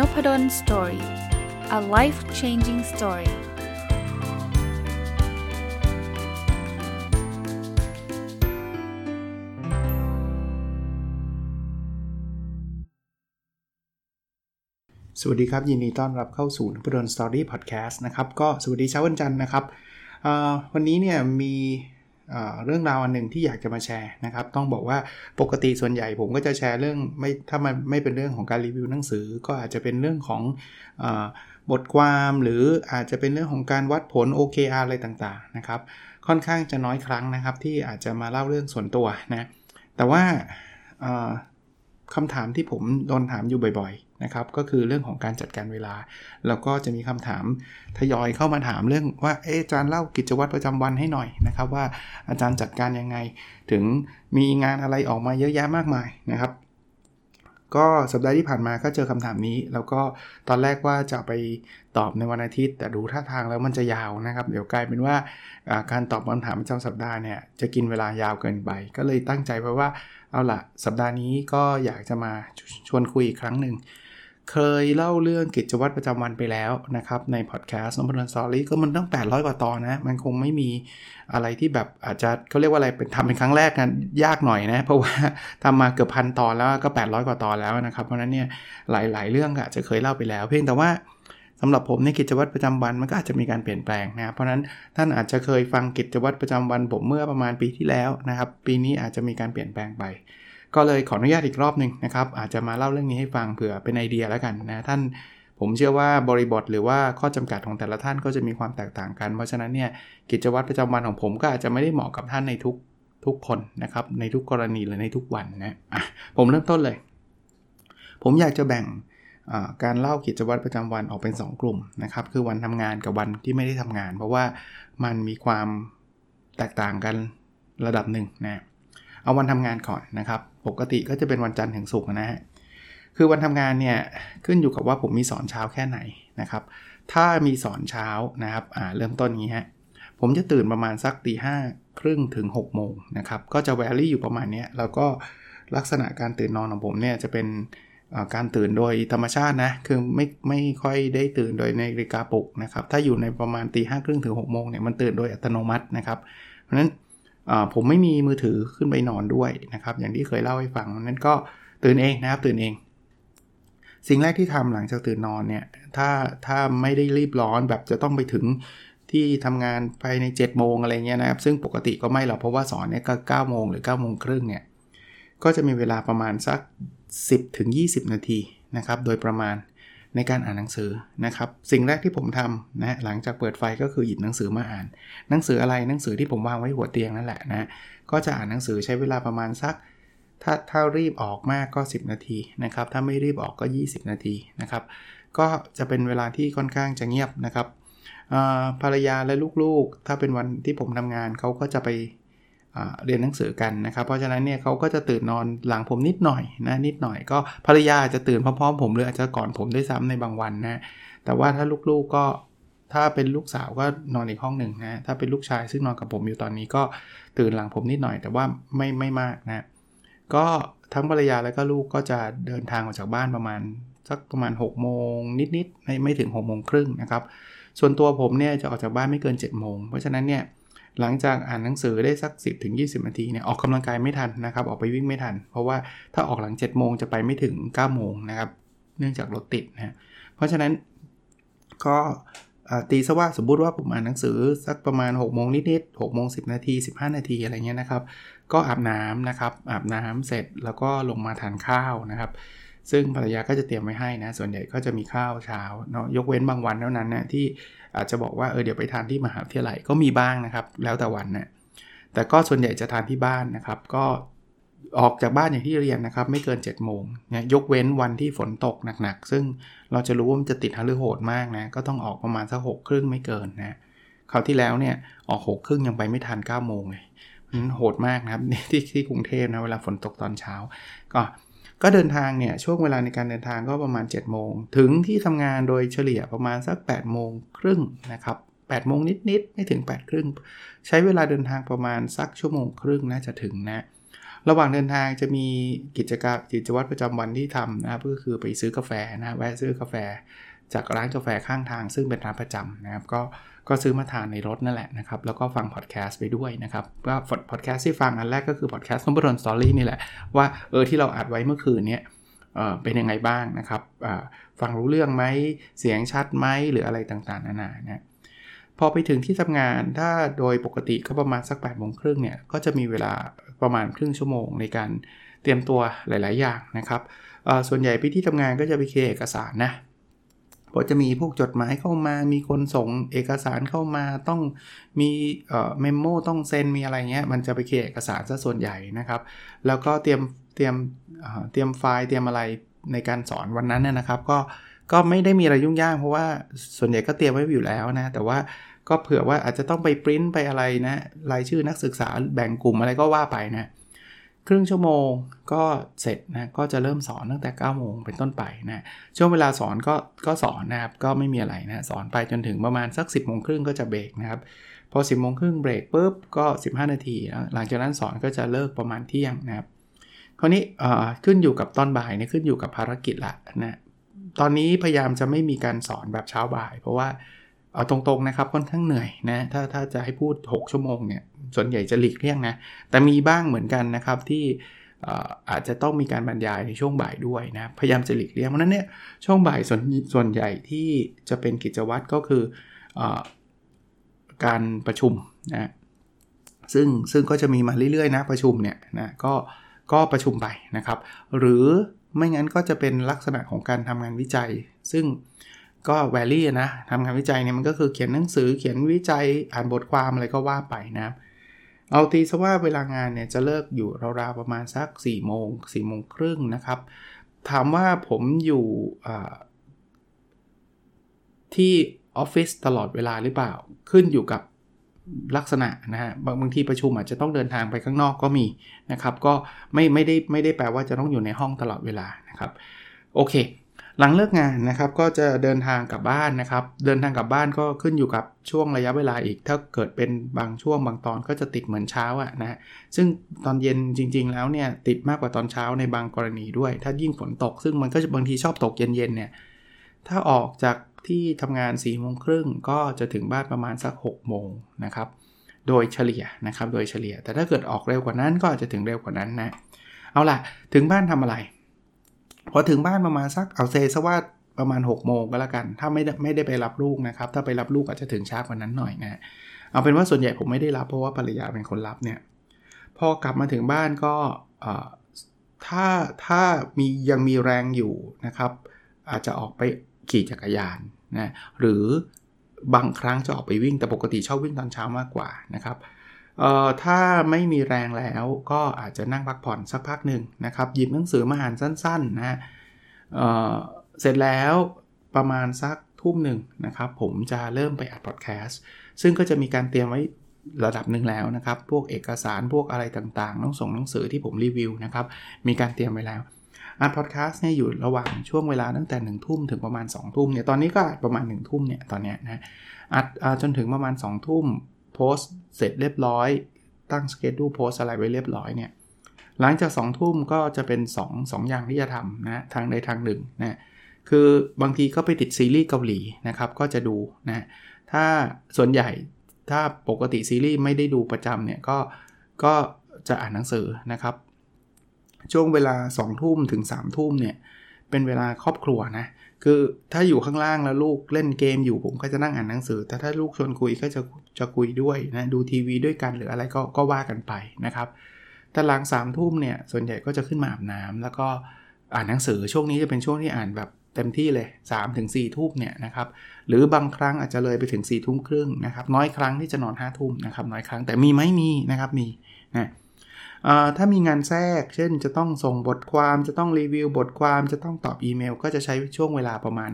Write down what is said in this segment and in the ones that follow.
Noppadol Story a life changing story สวัสดีครับ ยินดีต้อนรับเข้าสู่นพดล Story พอดแคสต์นะครับ ก็สวัสดีเช้าวันจันทร์นะครับวันนี้เนี่ยมี เรื่องราวอันหนึ่งที่อยากจะมาแชร์นะครับ ต้องบอกว่าปกติส่วนใหญ่ผมก็จะแชร์เรื่องไม่ถ้ามันไม่เป็นเรื่องของการรีวิวหนังสือ ก็อาจจะเป็นเรื่องของอบทความหรืออาจจะเป็นเรื่องของการวัดผล OKR อะไรต่างๆนะครับค่อนข้างจะน้อยครั้งนะครับ ที่อาจจะมาเล่าเรื่องส่วนตัวนะแต่ว่าคำถามที่ผมโดนถามอยู่บ่อยๆ นะครับก็คือเรื่องของการจัดการเวลา แล้วก็จะมีคำถามทยอยเข้ามาถามเรื่องว่าเออาจารย์เล่ากิจวัตรประจำวันให้หน่อยนะครับว่าอาจารย์จัดการยังไง ถึงมีงานอะไรออกมาเยอะแยะมากมายนะครับก็สัปดาห์ที่ผ่านมาก็เจอคำถามนี้ แล้วก็ตอนแรกว่าจะไปตอบในวันอาทิตย์ แต่ดูท่าทางแล้วมันจะยาวนะครับ เดี๋ยวกลายเป็นว่าการตอบคำถามประจำสัปดาห์เนี่ยจะกินเวลายาวเกินไป ก็เลยตั้งใจไว้ว่าเอาละสัปดาห์นี้ก็อยากจะมาชวนคุยอีกครั้งหนึ่ง เคยเล่าเรื่องกิจวัตรประจำวันไปแล้วนะครับในพอดแคสต์น้องพลสอรี่ก็มันต้อง800 กว่าตอนนะ มันคงไม่มีอะไรที่แบบอาจจะเขาเรียกว่าอะไรเป็นทำเป็นครั้งแรกนะยากหน่อยนะ เพราะว่าทำมาเกือบพันตอนแล้วก็ 800 กว่าตอนแล้วนะครับ เพราะนั้นเนี่ยหลาย ๆ เรื่องอาจจะเคยเล่าไปแล้ว เพียงแต่ว่าสำหรับผมในกิจวัตรประจำวันมันก็อาจจะมีการเปลี่ยนแปลงนะเพราะนั้นท่านอาจจะเคยฟังกิจวัตรประจำวันผมเมื่อประมาณปีที่แล้วนะครับ ปีนี้อาจจะมีการเปลี่ยนแปลงไป ก็เลยขออนุญาตอีกรอบหนึ่งนะครับ อาจจะมาเล่าเรื่องนี้ให้ฟังเผื่อเป็นไอเดียแล้วกันนะท่านผมเชื่อว่าบริบทหรือว่าข้อจำกัดของแต่ละท่านก็จะมีความแตกต่างกัน เพราะฉะนั้นเนี่ยกิจวัตรประจำวันของผมก็อาจจะไม่ได้เหมาะกับท่านในทุกทุกคนนะครับในทุกกรณีหรือในทุกวันนะะผมเริ่มต้นเลย ผมอยากจะแบ่งการเล่ากิจวัตรประจำวันออกเป็น 2 กลุ่มนะครับคือวันทำงานกับวันที่ไม่ได้ทำงาน เพราะว่ามันมีความแตกต่างกันระดับหนึ่งนะเอาวันทำงานก่อนนะครับ ปกติก็จะเป็นวันจันทร์ถึงศุกร์นะฮะคือวันทำงานเนี่ยขึ้นอยู่กับว่าผมมีสอนเช้าแค่ไหนนะครับ ถ้ามีสอนเช้านะครับเริ่มต้นนี้ฮะผมจะตื่นประมาณสักตีห้าครึ่งถึง6โมงนะครับก็จะแวรี่อยู่ประมาณนี้แล้วก็ลักษณะการตื่นนอนของผมเนี่ยจะเป็นการตื่นโดยธรรมชาตินะคือไม่ไม่ค่อยได้ตื่นโดยในนาฬิกาปลุกนะครับถ้าอยู่ในประมาณตีห้าครึ่งถึง6กโมงเนี่ยมันตื่นโดยอัตโนมัตินะครับ เพราะฉะนั้น ผมไม่มีมือถือขึ้นไปนอนด้วยนะครับ อย่างที่เคยเล่าให้ฟังนั้นก็ตื่นเองนะครับตื่นเอง สิ่งแรกที่ทำหลังจากตื่นนอนเนี่ยถ้าถ้าไม่ได้รีบร้อนแบบจะต้องไปถึงที่ทำงานภายใน7จ็ดโมงอะไรเงี้ยนะครับ ซึ่งปกติก็ไม่หรอกเพราะว่าสอนเนี่ยก็9ก้าโมงหรือ9ก้าโมงครึ่งเนี่ยก็จะมีเวลาประมาณสัก 10ถึง20 นาทีนะครับ โดยประมาณ ในการอ่านหนังสือนะครับ สิ่งแรกที่ผมทำนะหลังจากเปิดไฟก็คือหยิบหนังสือมาอ่าน หนังสืออะไรหนังสือที่ผมวางไว้หัวเตียงนั่นแหละนะก็จะอ่านหนังสือใช้เวลาประมาณสัก ถ้าถ้ารีบออกมากก็ 10 นาทีนะครับ ถ้าไม่รีบออกก็ 20 นาทีนะครับ ก็จะเป็นเวลาที่ค่อนข้างจะเงียบนะครับภรรยาและลูกๆ ถ้าเป็นวันที่ผมทำงานเขาก็จะไป เรียนหนังสือกันนะครับ เพราะฉะนั้นเนี่ยเขาก็จะตื่นนอนหลังผมนิดหน่อยนะนิดหน่อยก็ภรรยาจะตื่นพร้อมๆผมหรืออาจจะก่อนผมด้วยซ้ำในบางวันนะแต่ว่าถ้าลูกๆก็ถ้าเป็นลูกสาวก็นอนอีกห้องหนึ่งนะถ้าเป็นลูกชายซึ่งนอนกับผมอยู่ตอนนี้ก็ตื่นหลังผมนิดหน่อย แต่ว่าไม่ไม่มากนะก็ทั้งภรรยาและก็ลูกก็จะเดินทางออกจากบ้านประมาณสักประมาณ6โมงนิดๆไม่ไม่ถึง6โมงครึ่งนะครับส่วนตัวผมเนี่ยจะออกจากบ้านไม่เกิน7โมงเพราะฉะนั้นเนี่ย หลังจากอ่านหนังสือได้สัก 10ถึง20 นาทีเนี่ยออกกำลังกายไม่ทันนะครับ ออกไปวิ่งไม่ทัน เพราะว่าถ้าออกหลัง 7 โมงจะไปไม่ถึง 9 โมงนะครับ เนื่องจากรถติดนะเพราะฉะนั้นก็ตีซะว่าสมมุติว่าผมอ่านหนังสือสักประมาณ 6 โมงนิดๆ6โมง10 นาที 15 นาทีอะไรเงี้ยนะครับ ก็อาบน้ำนะครับ อาบน้ำเสร็จแล้วก็ลงมาทานข้าวนะครับ ซึ่งภรรยาก็จะเตรียมไว้ให้นะ ส่วนใหญ่ก็จะมีข้าวเช้าเนาะยกเว้นบางวันเท่านั้นนะที่อาจจะบอกว่าเออเดี๋ยวไปทานที่มหาวิทยาลัยก็มีบ้างนะครับ แล้วแต่วันนะแต่ก็ส่วนใหญ่จะทานที่บ้านนะครับ ก็ออกจากบ้านอย่างที่เรียนนะครับ ไม่เกิน7จ็ดโมงนี่ยกเว้นวันที่ฝนตกหนักๆ ซึ่งเราจะรู้ว่ามันจะติดฮาลือโหดมากนะ ก็ต้องออกประมาณสักหกครึ่งไม่เกินนะคราวที่แล้วเนี่ยออกหกครึ่งยังไปไม่ทัน9ก้าโมงเลยมันโหดมากนะครับที่ที่กรุงเทพนะเวลาฝนตกตอนเช้า ก็ ก็เดินทางเนี่ยช่วงเวลาในการเดินทางก็ประมาณ7จ็ดโมงถึงที่ทำงานโดยเฉลี่ยประมาณสัก8ปดโมงครึ่งนะครับ8ปดโมงนิดๆไม่ถึง8ปดครึ่งใช้เวลาเดินทางประมาณสักชั่วโมงครึ่งน่าจะถึงนะ ระหว่างเดินทางจะมีกิจกรรมกิจวัตรประจำวันที่ทำนะครับก็คือไปซื้อกาแฟนะแวะซื้อกาแฟ จากร้านกาแฟข้างทางซึ่งเป็นร้านประจำนะครับ ก็ก็ซื้อมาทานในรถนั่นแหละนะครับ แล้วก็ฟังพอดแคสต์ไปด้วยนะครับก็พอดแคสต์ที่ฟังอันแรกก็คือพอดแคสต์นพดล Story นี่แหละ ว่าเออที่เราอัดไว้เมื่อคืนนี้เป็นยังไงบ้างนะครับฟังรู้เรื่องไหมเสียงชัดไหมหรืออะไรต่างๆนานานะพอไปถึงที่ทำงานถ้าโดยปกติก็ประมาณสัก8ปดโมงครึ่งเนี่ยก็จะมีเวลาประมาณครึ่งชั่วโมงในการเตรียมตัวหลาย ๆ อย่างนะครับส่วนใหญ่ไปที่ทำงานก็จะไปเคลียร์เอกสารนะ พอจะมีพวกจดหมายเข้ามา มีคนส่งเอกสารเข้ามาต้องมีเอ่อเมมโมต้องเซ็นมีอะไรเงี้ยมันจะไปเคลียร์เอกสารซะส่วนใหญ่นะครับ แล้วก็เตรียมเตรียมเตรียมไฟล์เตรียมอะไรในการสอนวันนั้นนะครับ ก็ก็ไม่ได้มีอะไรยุ่งยากเพราะว่าส่วนใหญ่ก็เตรียมไว้อยู่แล้วนะแต่ว่าก็เผื่อว่าอาจจะต้องไปปริ้นไปอะไรนะรายชื่อนักศึกษาแบ่งกลุ่มอะไรก็ว่าไปนะ ครึ่งชั่วโมงก็เสร็จนะก็จะเริ่มสอนตั้งแต่9โมงเป็นต้นไปนะช่วงเวลาสอนก็ก็สอนนะครับก็ไม่มีอะไรนะสอนไปจนถึงประมาณสัก 10บโมงครึ่งก็จะเบรกนะครับพอ 10บโมงครึ่งเบรกปุ๊บก็ 15 นาที หลังจากนั้นสอนก็จะเลิกประมาณเที่ยงนะครับคราวนี้ขึ้นอยู่กับตอนบ่ายเนี่ยขึ้นอยู่กับภารกิจละนะตอนนี้พยายามจะไม่มีการสอนแบบเช้าบ่าย เพราะว่า เอาตรงๆนะครับค่อนข้างเหนื่อยนะถ้าถ้าจะให้พูด 6 ชั่วโมงเนี่ยส่วนใหญ่จะหลีกเลี่ยงนะ แต่มีบ้างเหมือนกันนะครับที่อาจจะต้องมีการบรรยายในช่วงบ่ายด้วยนะพยายามจะหลีกเลี่ยงเพราะนั้นเนี่ยช่วงบ่ายส่วนส่วนใหญ่ที่จะเป็นกิจวัตรก็คืออการประชุมนะซึ่งซึ่งก็จะมีมาเรื่อยๆนะประชุมเนี่ยนะก็ก็ประชุมไปนะครับ หรือไม่งั้นก็จะเป็นลักษณะของการทำงานวิจัย ซึ่ง ก็แวลี่นะทำงานวิจัยเนี่ยมันก็คือเขียนหนังสือเขียนวิจัยอ่านบทความอะไรก็ว่าไปนะเอาตีซะว่าเวลางานเนี่ยจะเลิกอยู่ราวๆประมาณสัก4ี่โมงสี่โมงครึ่งนะครับ ถามว่าผมอยู่ที่ออฟฟิศตลอดเวลาหรือเปล่า ขึ้นอยู่กับลักษณะนะฮะบางบางทีประชุมอาจจะต้องเดินทางไปข้างนอกก็มีนะครับ ก็ไม่ไม่ได้ไม่ได้แปลว่าจะต้องอยู่ในห้องตลอดเวลานะครับ โอเค หลังเลิกงานนะครับก็จะเดินทางกลับบ้านนะครับ เดินทางกลับบ้านก็ขึ้นอยู่กับช่วงระยะเวลาอีก ถ้าเกิดเป็นบางช่วงบางตอนก็จะติดเหมือนเช้าอะนะซึ่งตอนเย็นจริง ๆ แล้วเนี่ยติดมากกว่าตอนเช้าในบางกรณีด้วย ถ้ายิ่งฝนตก ซึ่งมันก็จะบางทีชอบตกเย็นๆเนี่ยถ้าออกจากที่ทำงาน4ี่โมงครึ่งก็จะถึงบ้านประมาณสัก6โมงนะครับโดยเฉลี่ยนะครับโดยเฉลี่ย แต่ถ้าเกิดออกเร็วกว่านั้นก็อาจจะถึงเร็วกว่านั้นนะเอาล่ะถึงบ้านทำอะไร พอถึงบ้านประมาณสักเอาเซซะว่าประมาณ6โมงก็แล้วกัน ถ้าไม่ได้ไม่ได้ไปรับลูกนะครับ ถ้าไปรับลูกอาจจะถึงช้ากว่านั้นหน่อยนะเอาเป็นว่าส่วนใหญ่ผมไม่ได้รับเพราะว่าภรรยาเป็นคนรับเนี่ยพอกลับมาถึงบ้านก็ถ้าถ้ามียังมีแรงอยู่นะครับ อาจจะออกไปขี่จักรยานนะหรือบางครั้งจะออกไปวิ่งแต่ปกติชอบวิ่งตอนเช้ามากกว่านะครับ เอ่อถ้าไม่มีแรงแล้วก็อาจจะนั่งพักผ่อนสักพักหนึ่งนะครับ หยิบหนังสือมาอ่านสั้นๆนะเอ่อเสร็จแล้วประมาณสักทุ่มหนึ่งนะครับ ผมจะเริ่มไปอัดพอดแคสต์ซึ่งก็จะมีการเตรียมไว้ระดับหนึ่งแล้วนะครับ พวกเอกสารพวกอะไรต่างๆต้องส่งหนังสือที่ผมรีวิวนะครับ มีการเตรียมไว้แล้วอัดพอดแคสต์เนี่ยอยู่ระหว่างช่วงเวลาตั้งแต่1นึ่ทุ่มถึงประมาณ2ทุ่มเนี่ยตอนนี้ก็ประมาณ1นึ่ทุ่มเนี่ยตอนเนี้ยนะอัดจนถึงประมาณ2ทุ่ม พสเสร็จเรียบร้อย ตั้งสเกจดูโพสอะไรไว้เรียบร้อยเนี่ยหลังจาก2ทุ่มก็จะเป็น 2 2 อย่างที่จะทำนะทางใดทางหนึ่งนะคือบางทีก็ไปติดซีรีส์เกาหลีนะครับก็จะดูนะถ้าส่วนใหญ่ถ้าปกติซีรีส์ไม่ได้ดูประจำเนี่ยก็ก็จะอ่านหนังสือนะครับ ช่วงเวลา2ทุ่มถึง3ทุ่มเนี่ยเป็นเวลาครอบครัวนะ คือถ้าอยู่ข้างล่างแล้วลูกเล่นเกมอยู่ผมก็จะนั่งอ่านหนังสือ แต่ถ้าลูกชวนคุยก็จะจะคุยด้วยนะดูทีวีด้วยกันหรืออะไรก็ก็ว่ากันไปนะครับแต่หลัง3ามทุ่มเนี่ยส่วนใหญ่ก็จะขึ้นมาอาบน้ำแล้วก็อ่านหนังสือช่วงนี้จะเป็นช่วงที่อ่านแบบเต็มที่เลย3ามถึงสี่ทุ่มเนี่ยนะครับหรือบางครั้งอาจจะเลยไปถึง4ี่ทุ่มครึ่งนะครับน้อยครั้งที่จะนอน5้าทุ่มนะครับน้อยครั้งแต่มีไหมมีนะครับมีนะ ถ้ามีงานแทรก เช่นจะต้องส่งบทความ จะต้องรีวิวบทความจะต้องตอบอีเมล ก็จะใช้ช่วงเวลาประมาณ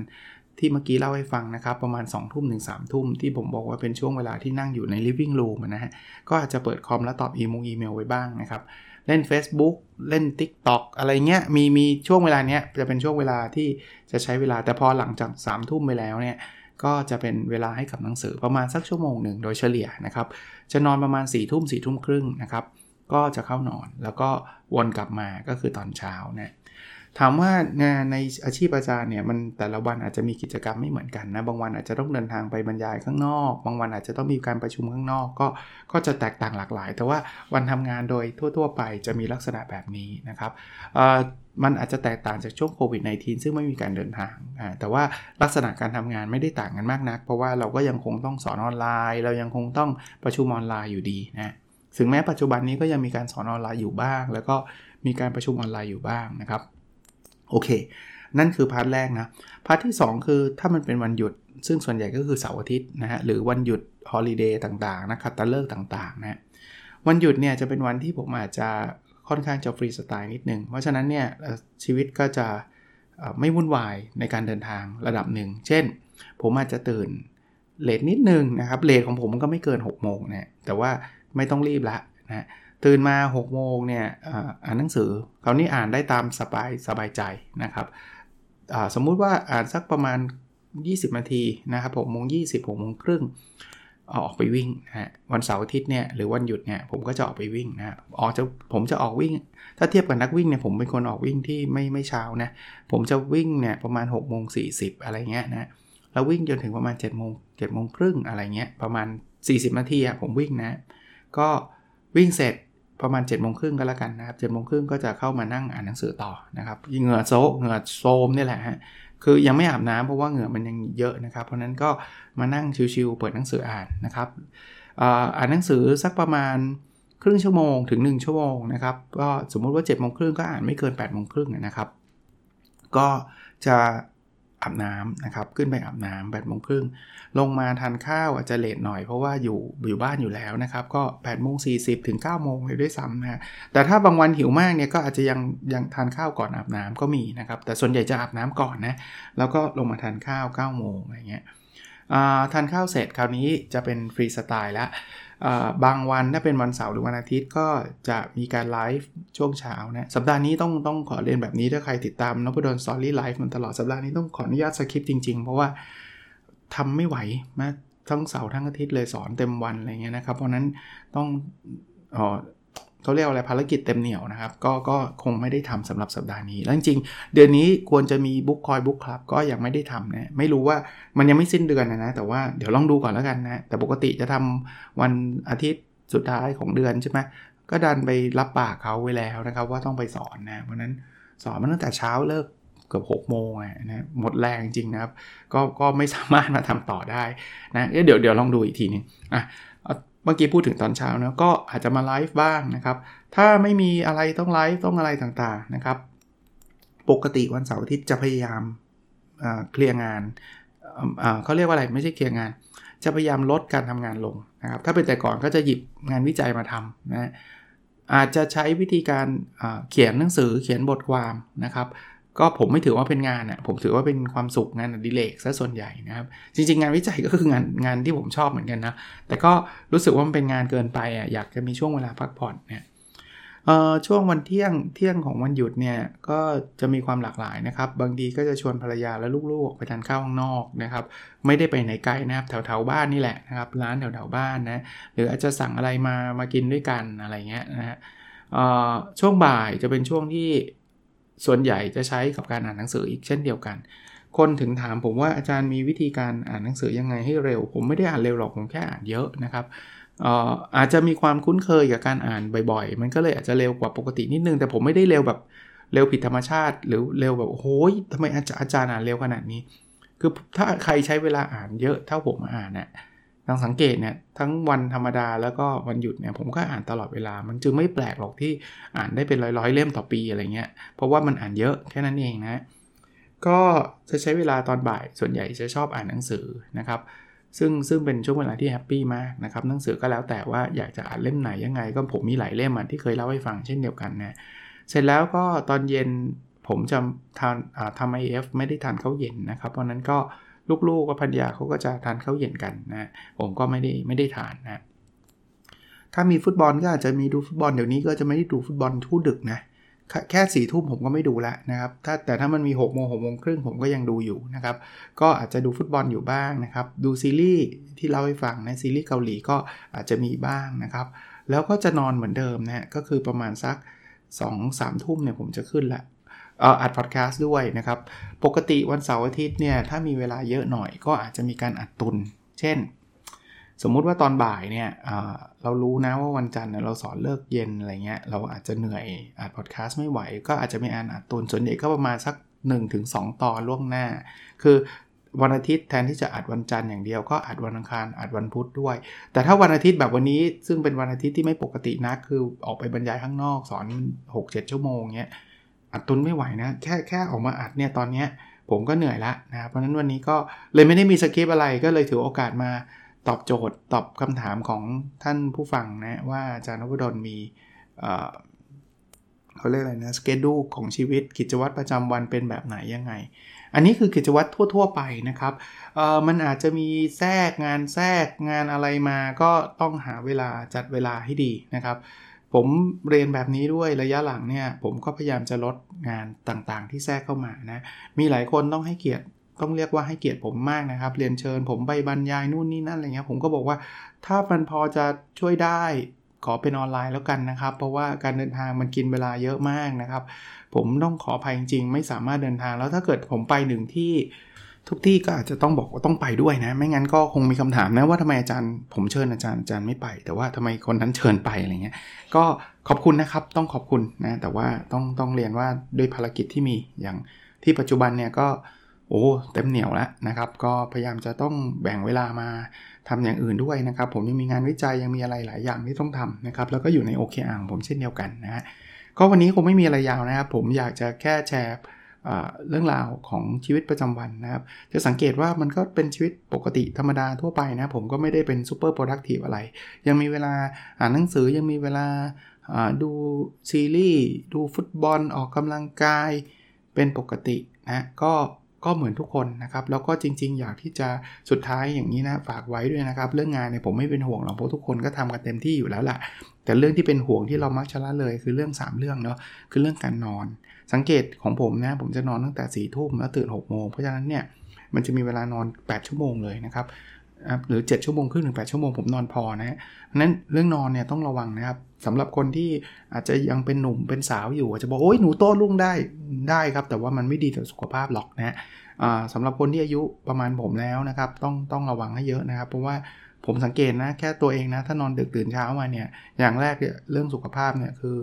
ที่เมื่อกี้เล่าให้ฟังนะครับ ประมาณ2องทุ่มถึงสามทุ่มที่ผมบอกว่าเป็นช่วงเวลาที่นั่งอยู่ใน living room นะฮะ ก็อาจจะเปิดคอมแล้วตอบอีเมลอีเมลไว้บ้างนะครับ เล่น Facebook เล่น TikTok อะไรเงี้ยมีมีช่วงเวลาเนี้ยจะเป็นช่วงเวลาที่จะใช้เวลาแต่พอหลังจาก3ามทุ่มไปแล้วเนี่ยก็จะเป็นเวลาให้กับหนังสือประมาณสักชั่วโมงหนึ่งโดยเฉลี่ยนะครับ จะนอนประมาณ4ี่ทุ่มสี่ทุ่มครึ่งนะครับ ก็จะเข้านอน แล้วก็วนกลับมาก็คือตอนเช้านะถามว่างานในอาชีพอาจารย์เนี่ยมันแต่ละวันอาจจะมีกิจกรรมไม่เหมือนกันนะบางวันอาจจะต้องเดินทางไปบรรยายข้างนอก บางวันอาจจะต้องมีการประชุมข้างนอก ก็ก็จะแตกต่างหลากหลาย แต่ว่าวันทำงานโดยทั่ว ๆ ไปจะมีลักษณะแบบนี้นะครับมันอาจจะแตกต่างจากช่วงโควิด -19 ซึ่งไม่มีการเดินทาง แต่ว่าลักษณะการทำงานไม่ได้ต่างกันมากนัก เพราะว่าเราก็ยังคงต้องสอนออนไลน์ เรายังคงต้องประชุมออนไลน์อยู่ดีนะ ถึงแม้ปัจจุบันนี้ก็ยังมีการสอนออนไลน์อยู่บ้าง แล้วก็มีการประชุมออนไลน์อยู่บ้างนะครับ โอเค นั่นคือ part แรกนะ part ที่ 2 คือถ้ามันเป็นวันหยุด ซึ่งส่วนใหญ่ก็คือเสาร์อาทิตย์นะฮะ หรือวันหยุด holiday ต่างๆนะครับนักขัตฤกษ์ต่างๆนะวันหยุดเนี่ยจะเป็นวันที่ผมอาจจะค่อนข้างจะฟรีสไตล์นิดนึง เพราะฉะนั้นเนี่ยชีวิตก็จะไม่วุ่นวายในการเดินทางระดับหนึ่ง เช่น ผมอาจจะตื่นเลทนิดนึงนะครับเลทของผมก็ไม่เกิน 6 โมงนี่ยแต่ว่า ไม่ต้องรีบละนะตื่นมา6โมงเนี่ยอ่านหนังสือคราวนี้อ่านได้ตามสบายสบายใจนะครับสมมุติว่าอ่านสักประมาณ 20 นาทีนะครับ6โมง20 6โมงครึ่งออกไปวิ่งนะฮะวันเสาร์อาทิตย์เนี่ยหรือวันหยุดเนี่ยผมก็จะออกไปวิ่งนะออกจะผมจะออกวิ่ง ถ้าเทียบกับนักวิ่งเนี่ยผมเป็นคนออกวิ่งที่ไม่ไม่เช้านะผมจะวิ่งเนี่ยประมาณ6โมง40อะไรเงี้ยนะแล้ววิ่งจนถึงประมาณ7โมง7โมงครึ่งอะไรเงี้ยประมาณ 40 นาทีอะผมวิ่งนะ ก็วิ่งเสร็จประมาณ7จ็ดโมงครึ่งก็แล้วกันนะครับเจ็ดโมงครึ่งก็จะเข้ามานั่งอ่านหนังสือต่อนะครับเหงื่อโซเหงื่อโซมนี่แหละฮะคือยังไม่อาบน้ำเพราะว่าเหงื่อมันยังเยอะนะครับ เพราะนั้นก็มานั่งชิวๆเปิดหนังสืออ่านนะครับอ่านหนังสือสักประมาณครึ่งชั่วโมงถึง 1 ชั่วโมงนะครับก็สมมุติว่า7จ็ดโมงครึ่งก็อ่านไม่เกิน8ปดโมงครึ่งนะครับ ก็จะ อาบน้ำนะครับขึ้นไปอาบน้ำแปดโมงครึ่งลงมาทานข้าวอาจจะเลทหน่อยเพราะว่าอยู่อยู่บ้านอยู่แล้วนะครับ ก็8ปดโมงสีถึง9ก้าโมงเลยด้วยซ้ำนะแต่ถ้าบางวันหิวมากเนี่ยก็อาจจะยังยังทานข้าวก่อนอาบน้ำก็มีนะครับ แต่ส่วนใหญ่จะอาบน้ำก่อนนะแล้วก็ลงมาทานข้าว9ก้าโมงอะไรเงี้ยทานข้าวเสร็จคราวนี้จะเป็นฟรีสไตล์แล้ว บางวันถ้าเป็นวันเสาร์หรือวันอาทิตย์ก็จะมีการไลฟ์ช่วงเช้านะสัปดาห์นี้ต้องต้องขอเรียนแบบนี้ถ้าใครติดตามนพดล Story Live มาตลอดสัปดาห์นี้ต้องขออนุญาต skip จริง ๆ เพราะว่าทำไม่ไหวมาทั้งเสาร์ทั้งอาทิตย์เลยสอนเต็มวันอะไรเงี้ยนะครับ เพราะนั้นต้องอ๋อ เขาเรียกอะไรภารกิจเต็มเหนียวนะครับ ก็ก็คงไม่ได้ทำสำหรับสัปดาห์นี้ แล้วจริงเดือนนี้ควรจะมี book talk book club ก็ยังไม่ได้ทำนะไม่รู้ว่ามันยังไม่สิ้นเดือนนะนะแต่ว่าเดี๋ยวลองดูก่อนแล้วกันนะแต่ปกติจะทำวันอาทิตย์สุดท้ายของเดือนใช่ไหมก็ดันไปรับปากเขาไว้แล้วนะครับ ว่าต้องไปสอนนะเพราะนั้นสอนมันตั้งแต่เช้าเลิกเกือบ6โมงนะหมดแรงจริงนะครับ ก็ก็ไม่สามารถมาทำต่อได้นะเดี๋ยวเดี๋ยวลองดูอีกทีนึงอะ เมื่อกี้พูดถึงตอนเช้านะก็อาจจะมาไลฟ์บ้างนะครับ ถ้าไม่มีอะไรต้องไลฟ์ต้องอะไรต่างๆนะครับ ปกติวันเสาร์อาทิตย์จะพยายามเคลียร์งานเขาเรียกว่าอะไรไม่ใช่เคลียร์งาน จะพยายามลดการทำงานลงนะครับ ถ้าเป็นแต่ก่อนก็จะหยิบงานวิจัยมาทำนะอาจจะใช้วิธีการเขียนหนังสือเขียนบทความนะครับ ก็ผมไม่ถือว่าเป็นงานอะผมถือว่าเป็นความสุขงานอดิเรกซะส่วนใหญ่นะครับจริง ๆ งานวิจัยก็คืองานงานที่ผมชอบเหมือนกันนะแต่ก็รู้สึกว่ามันเป็นงานเกินไปอะอยากจะมีช่วงเวลาพักผ่อนเนี่ยช่วงวันเที่ยงเที่ยงของวันหยุดเนี่ยก็จะมีความหลากหลายนะครับ บางทีก็จะชวนภรรยาและลูกๆ ไปทานข้าวข้างนอกนะครับ ไม่ได้ไปไหนไกลนะครับแถวๆบ้านนี่แหละนะครับ ร้านแถวๆบ้านนะหรืออาจจะสั่งอะไรมามากินด้วยกันอะไรเงี้ยนะฮะช่วงบ่ายจะเป็นช่วงที่ ส่วนใหญ่จะใช้กับการอ่านหนังสืออีกเช่นเดียวกัน คนถึงถามผมว่าอาจารย์มีวิธีการอ่านหนังสือยังไงให้เร็ว ผมไม่ได้อ่านเร็วหรอกผมแค่อ่านเยอะนะครับอาจจะมีความคุ้นเคยกับการอ่านบ่อยๆ มันก็เลยอาจจะเร็วกว่าปกตินิดนึง แต่ผมไม่ได้เร็วแบบเร็วผิดธรรมชาติ หรือเร็วแบบโอ้ยทำไมอาจารย์อาจารย์อ่านเร็วขนาดนี้ คือถ้าใครใช้เวลาอ่านเยอะเท่าผมอ่านเนี่ย ลองสังเกตเนี่ยทั้งวันธรรมดาแล้วก็วันหยุดเนี่ยผมก็อ่านตลอดเวลา มันจึงไม่แปลกหรอกที่อ่านได้เป็นร้อยๆเล่มต่อปีอะไรเงี้ยเพราะว่ามันอ่านเยอะแค่นั้นเองนะก็จะใช้เวลาตอนบ่ายส่วนใหญ่จะชอบอ่านหนังสือนะครับซึ่งซึ่งเป็นช่วงเวลาที่แฮปปี้มากนะครับหนังสือก็แล้วแต่ว่าอยากจะอ่านเล่มไหนยังไง ก็ผมมีหลายเล่มที่เคยเล่าให้ฟังเช่นเดียวกันนะเสร็จแล้วก็ตอนเย็นผมจะทานทำไอเอฟไม่ได้ทานข้าวเย็นนะครับเพราะนั้นก็ ลูกๆกับพันยาเขาก็จะทานข้าวเย็นกันนะผมก็ไม่ได้ไม่ได้ทานนะถ้ามีฟุตบอลก็อาจจะมีดูฟุตบอลเดี๋ยวนี้ก็จะไม่ได้ดูฟุตบอลทุกดึกนะแค่สี่ทุ่มผมก็ไม่ดูแล้วนะครับถ้าแต่ถ้ามันมี6กโมงหกโมงครึ่งผมก็ยังดูอยู่นะครับก็อาจจะดูฟุตบอลอยู่บ้างนะครับดูซีรีส์ที่เล่าให้ฟังนะซีรีส์เกาหลีก็อาจจะมีบ้างนะครับแล้วก็จะนอนเหมือนเดิมนะก็คือประมาณสัก2 3ทุ่มเนี่ยผมจะขึ้นละ อัดพอดแคสต์ด้วยนะครับ ปกติวันเสาร์อาทิตย์เนี่ยถ้ามีเวลาเยอะหน่อยก็อาจจะมีการอัดตุน เช่น สมมุติว่าตอนบ่ายเนี่ยเรารู้นะว่าวันจันทร์เราสอนเลิกเย็นอะไรเงี้ยเราอาจจะเหนื่อยอัดพอดแคสต์ไม่ไหว ก็อาจจะมีอ่านอัดตุนส่วนใหญ่ก็ประมาณสัก 1-2 ตอนล่วงหน้า คือวันอาทิตย์แทนที่จะอัดวันจันทร์อย่างเดียวก็อัดวันอังคารอัดวันพุธด้วย แต่ถ้าวันอาทิตย์แบบวันนี้ซึ่งเป็นวันอาทิตย์ที่ไม่ปกตินักคือออกไปบรรยายข้างนอกสอน 6-7 ชั่วโมงเงี้ย อัดตุนไม่ไหวนะ แค่แค่ออกมาอัดเนี่ยตอนเนี้ยผมก็เหนื่อยละนะเพราะนั้นวันนี้ก็เลยไม่ได้มีสคริปอะไรก็เลยถือโอกาสมาตอบโจทย์ ตอบคำถามของท่านผู้ฟังนะว่าอาจารย์นพดลมีเขาเรียกอะไรนะสเกดูของชีวิตกิจวัตรประจำวันเป็นแบบไหนยังไง อันนี้คือกิจวัตรทั่ว ๆ ไปนะครับมันอาจจะมีแทรกงานแทรกงานอะไรมาก็ต้องหาเวลาจัดเวลาให้ดีนะครับ ผมเรียนแบบนี้ด้วยระยะหลังเนี่ย ผมก็พยายามจะลดงานต่างๆ ที่แทรกเข้ามานะ มีหลายคนต้องให้เกียรติต้องเรียกว่าให้เกียรติผมมากนะครับ เรียนเชิญผมไปบรรยายนู่นนี่นั่นอะไรเงี้ยผมก็บอกว่าถ้ามันพอจะช่วยได้ขอเป็นออนไลน์แล้วกันนะครับ เพราะว่าการเดินทางมันกินเวลาเยอะมากนะครับ ผมต้องขออภัยจริงๆ ไม่สามารถเดินทางแล้วถ้าเกิดผมไปหนึ่งที่ ทุกที่ก็อาจจะต้องบอกว่าต้องไปด้วยนะ ไม่งั้นก็คงมีคำถามนะว่าทำไมอาจารย์ ผมเชิญอาจารย์อาจารย์ไม่ไป แต่ว่าทำไมคนนั้นเชิญไปอะไรเงี้ย ก็ขอบคุณนะครับ ต้องขอบคุณนะ แต่ว่าต้องต้องเรียนว่าด้วยภารกิจที่มีอย่างที่ปัจจุบันเนี่ยก็โอ้เต็มเหนียวแล้วนะครับ ก็พยายามจะต้องแบ่งเวลามาทำอย่างอื่นด้วยนะครับ ผมยังมีงานวิจัยยังมีอะไรหลายอย่างที่ต้องทำนะครับ แล้วก็อยู่ใน OKR ของผมเช่นเดียวกันนะฮะก็วันนี้คงไม่มีอะไรยาวนะครับ ผมอยากจะแค่แชร์ เรื่องราวของชีวิตประจำวันนะครับ จะสังเกตว่ามันก็เป็นชีวิตปกติธรรมดาทั่วไปนะผมก็ไม่ได้เป็นซูเปอร์โปรดักทีฟอะไร ยังมีเวลาอ่านหนังสือยังมีเวลาดูซีรีส์ดูฟุตบอลออกกำลังกายเป็นปกตินะก็ก็เหมือนทุกคนนะครับ แล้วก็จริง ๆ อยากที่จะสุดท้ายอย่างนี้นะฝากไว้ด้วยนะครับ เรื่องงานเนี่ยผมไม่เป็นห่วงหรอกเพราะทุกคนก็ทำกันเต็มที่อยู่แล้วแหละแต่เรื่องที่เป็นห่วงที่เรามักจะละเลย คือเรื่อง 3 เรื่องเนาะคือเรื่องการนอน สังเกตของผมนะผมจะนอนตั้งแต่4ี่ทุ่มแล้วตื่น6กโมงเพราะฉะนั้นเนี่ยมันจะมีเวลานอน 8 ชั่วโมงเลยนะครับหรือ 7 ชั่วโมงครึ่งถึง8ชั่วโมงผมนอนพอนะนั้นเรื่องนอนเนี่ยต้องระวังนะครับสำหรับคนที่อาจจะยังเป็นหนุ่มเป็นสาวอยู่อาจจะบอกโอ้ยหนูโตรุ่งได้ได้ครับ แต่ว่ามันไม่ดีต่อสุขภาพหรอกนะสำหรับคนที่อายุประมาณผมแล้วนะครับ ต้องต้องระวังให้เยอะนะครับเพราะว่าผมสังเกตนะแค่ตัวเองนะถ้านอนดึกตื่นเช้ามาเนี่ยอย่างแรกเนี่ยเรื่องสุขภาพเนี่ยคือ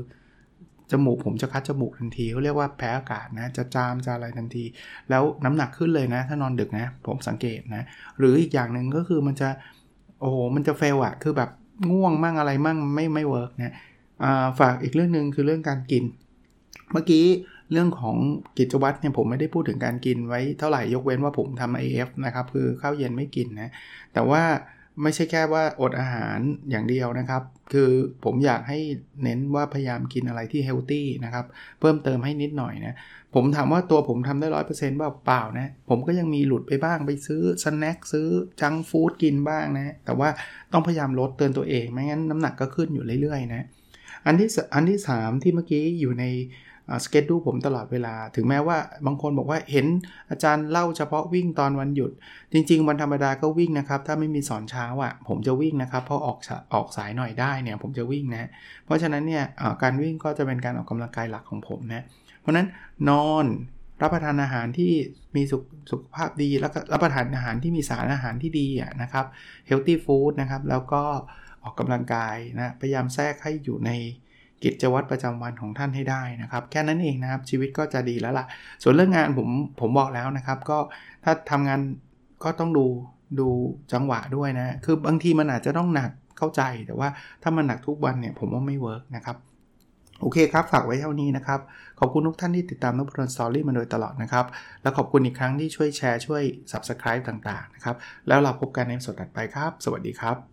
จมูกผมจะคัดจมูกทันทีเขาเรียกว่าแพ้อากาศนะจะจามจะอะไรทันที แล้วน้ำหนักขึ้นเลยนะ ถ้านอนดึกนะ ผมสังเกตนะ หรืออีกอย่างหนึ่งก็คือมันจะโอ้โหมันจะเฟลอะคือแบบง่วงมั่งอะไรมั่งไม่ไม่เวิร์กนะฝากอีกเรื่องหนึ่งคือเรื่องการกิน เมื่อกี้เรื่องของกิจวัตรเนี่ยผมไม่ได้พูดถึงการกินไว้เท่าไหร่ยกเว้นว่าผมทำ AF นะครับคือข้าวเย็นไม่กินนะแต่ว่า ไม่ใช่แค่ว่าอดอาหารอย่างเดียวนะครับ คือผมอยากให้เน้นว่าพยายามกินอะไรที่ healthy นะครับ เพิ่มเติมให้นิดหน่อยนะ ผมถามว่าตัวผมทำได้ร้อยเปอร์เซ็นต์เปล่านะ ผมก็ยังมีหลุดไปบ้างไปซื้อ snack ซื้อ junk food กินบ้างนะ แต่ว่าต้องพยายามลดเตือนตัวเอง ไม่งั้นน้ำหนักก็ขึ้นอยู่เรื่อยๆนะ อันที่อันที่ 3 ที่เมื่อกี้อยู่ใน schedule ผมตลอดเวลา ถึงแม้ว่าบางคนบอกว่าเห็นอาจารย์เล่าเฉพาะวิ่งตอนวันหยุด จริง ๆ วันธรรมดาก็วิ่งนะครับ ถ้าไม่มีสอนเช้าอะ่ะผมจะวิ่งนะครับเพราะออกออกสายหน่อยได้เนี่ยผมจะวิ่งนะเพราะฉะนั้นเนี่ยการวิ่งก็จะเป็นการออกกำลังกายหลักของผมนะเพราะนั้นนอนรับประทานอาหารที่มีสุขสุขภาพดี แล้วก็รับประทานอาหารที่มีสารอาหารที่ดีอะนะครับ healthy food นะครับแล้วก็ออกกำลังกายนะพยายามแทรกให้อยู่ใน กิจวัตรประจำวันของท่านให้ได้นะครับ แค่นั้นเองนะครับชีวิตก็จะดีแล้วล่ะ ส่วนเรื่องงานผมผมบอกแล้วนะครับ ก็ถ้าทำงานก็ต้องดูดูจังหวะด้วยนะ คือบางทีมันอาจจะต้องหนักเข้าใจแต่ว่าถ้ามันหนักทุกวันเนี่ยผมว่าไม่ work นะครับโอเคครับ ฝากไว้เท่านี้นะครับ ขอบคุณทุกท่านที่ติดตามนพดล Story มาโดยตลอดนะครับ แล้วขอบคุณอีกครั้งที่ช่วยแชร์ช่วย Subscribe ต่างๆนะครับ แล้วเราพบกันใน episode ถัดไปครับ สวัสดีครับ